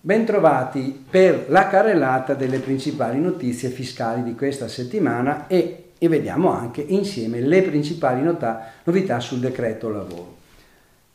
Bentrovati per la carrellata delle principali notizie fiscali di questa settimana e, e vediamo anche insieme le principali novità sul decreto lavoro.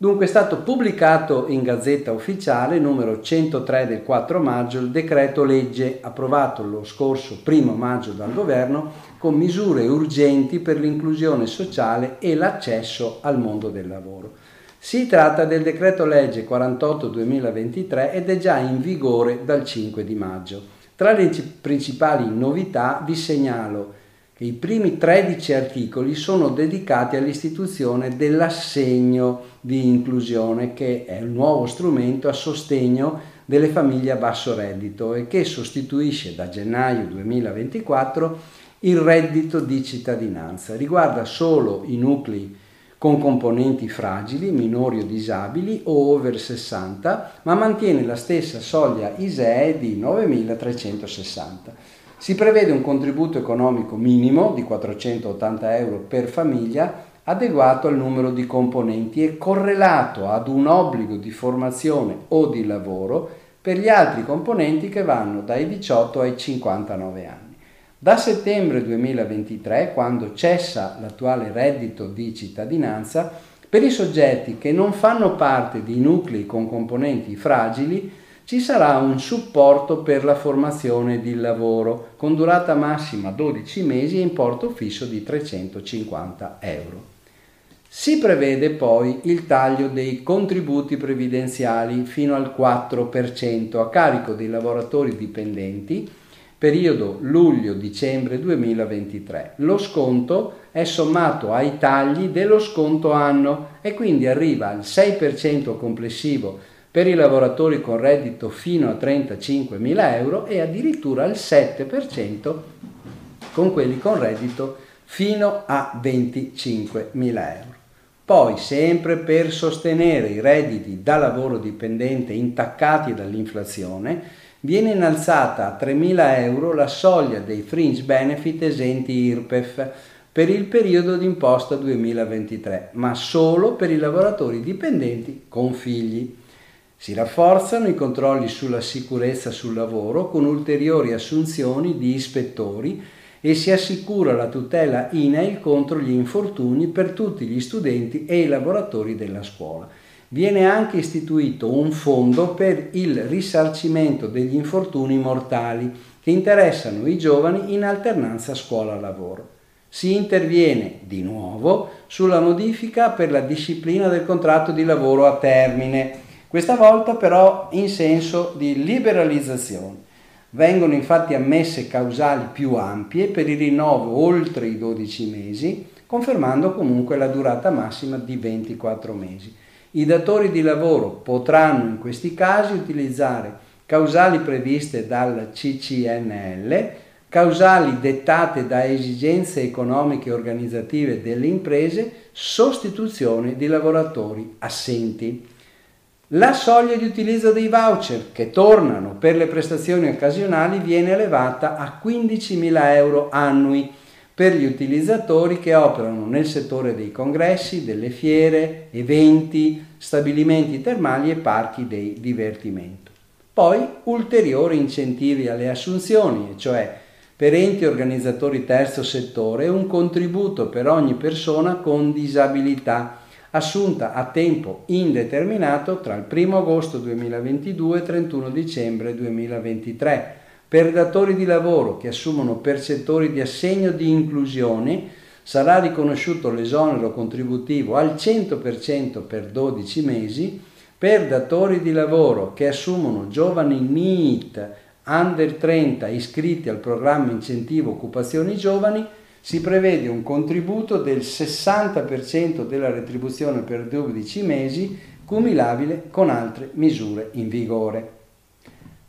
Dunque è stato pubblicato in Gazzetta Ufficiale numero 103 del 4 maggio il decreto legge approvato lo scorso 1 maggio dal governo con misure urgenti per l'inclusione sociale e l'accesso al mondo del lavoro. Si tratta del decreto legge 48-2023 ed è già in vigore dal 5 di maggio. Tra le principali novità vi segnalo che i primi 13 articoli sono dedicati all'istituzione dell'assegno di inclusione che è un nuovo strumento a sostegno delle famiglie a basso reddito e che sostituisce da gennaio 2024 il reddito di cittadinanza. Riguarda solo i nuclei con componenti fragili, minori o disabili o over 60, ma mantiene la stessa soglia ISEE di 9.360. Si prevede un contributo economico minimo di 480 euro per famiglia adeguato al numero di componenti e correlato ad un obbligo di formazione o di lavoro per gli altri componenti che vanno dai 18 ai 59 anni. Da settembre 2023, quando cessa l'attuale reddito di cittadinanza, per i soggetti che non fanno parte di nuclei con componenti fragili ci sarà un supporto per la formazione di lavoro con durata massima 12 mesi e importo fisso di 350 euro. Si prevede poi il taglio dei contributi previdenziali fino al 4% a carico dei lavoratori dipendenti periodo luglio-dicembre 2023. Lo sconto è sommato ai tagli dello sconto anno e quindi arriva al 6% complessivo per i lavoratori con reddito fino a 35.000 euro e addirittura al 7% con quelli con reddito fino a 25.000 euro. Poi, sempre per sostenere i redditi da lavoro dipendente intaccati dall'inflazione, viene innalzata a 3.000 euro la soglia dei fringe benefit esenti IRPEF per il periodo d'imposta 2023, ma solo per i lavoratori dipendenti con figli. Si rafforzano i controlli sulla sicurezza sul lavoro con ulteriori assunzioni di ispettori e si assicura la tutela INAIL contro gli infortuni per tutti gli studenti e i lavoratori della scuola viene anche istituito un fondo per il risarcimento degli infortuni mortali che interessano i giovani in alternanza scuola-lavoro. Si interviene di nuovo sulla modifica per la disciplina del contratto di lavoro a termine, questa volta però in senso di liberalizzazione. Vengono infatti ammesse causali più ampie per il rinnovo oltre i 12 mesi, confermando comunque la durata massima di 24 mesi. I datori di lavoro potranno in questi casi utilizzare causali previste dal CCNL, causali dettate da esigenze economiche e organizzative delle imprese, sostituzione di lavoratori assenti. La soglia di utilizzo dei voucher che tornano per le prestazioni occasionali viene elevata a 15.000 euro annui per gli utilizzatori che operano nel settore dei congressi, delle fiere, eventi, stabilimenti termali e parchi dei divertimento. Poi ulteriori incentivi alle assunzioni, cioè per enti organizzatori terzo settore un contributo per ogni persona con disabilità assunta a tempo indeterminato tra il 1 agosto 2022 e il 31 dicembre 2023 per datori di lavoro che assumono percettori di assegno di inclusione sarà riconosciuto l'esonero contributivo al 100% per 12 mesi, per datori di lavoro che assumono giovani NEET under 30 iscritti al programma incentivo occupazioni giovani si prevede un contributo del 60% della retribuzione per 12 mesi cumulabile con altre misure in vigore.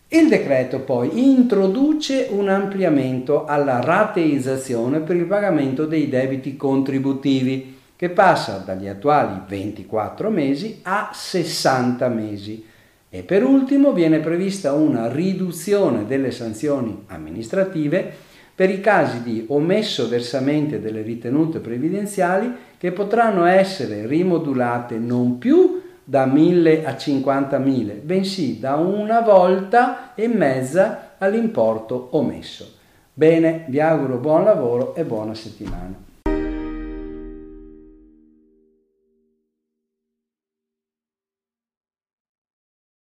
Il decreto poi introduce un ampliamento alla rateizzazione per il pagamento dei debiti contributivi che passa dagli attuali 24 mesi a 60 mesi e per ultimo viene prevista una riduzione delle sanzioni amministrative per i casi di omesso versamento delle ritenute previdenziali che potranno essere rimodulate non più da 1000 a 50.000, bensì da una volta e mezza all'importo omesso. Bene, vi auguro buon lavoro e buona settimana.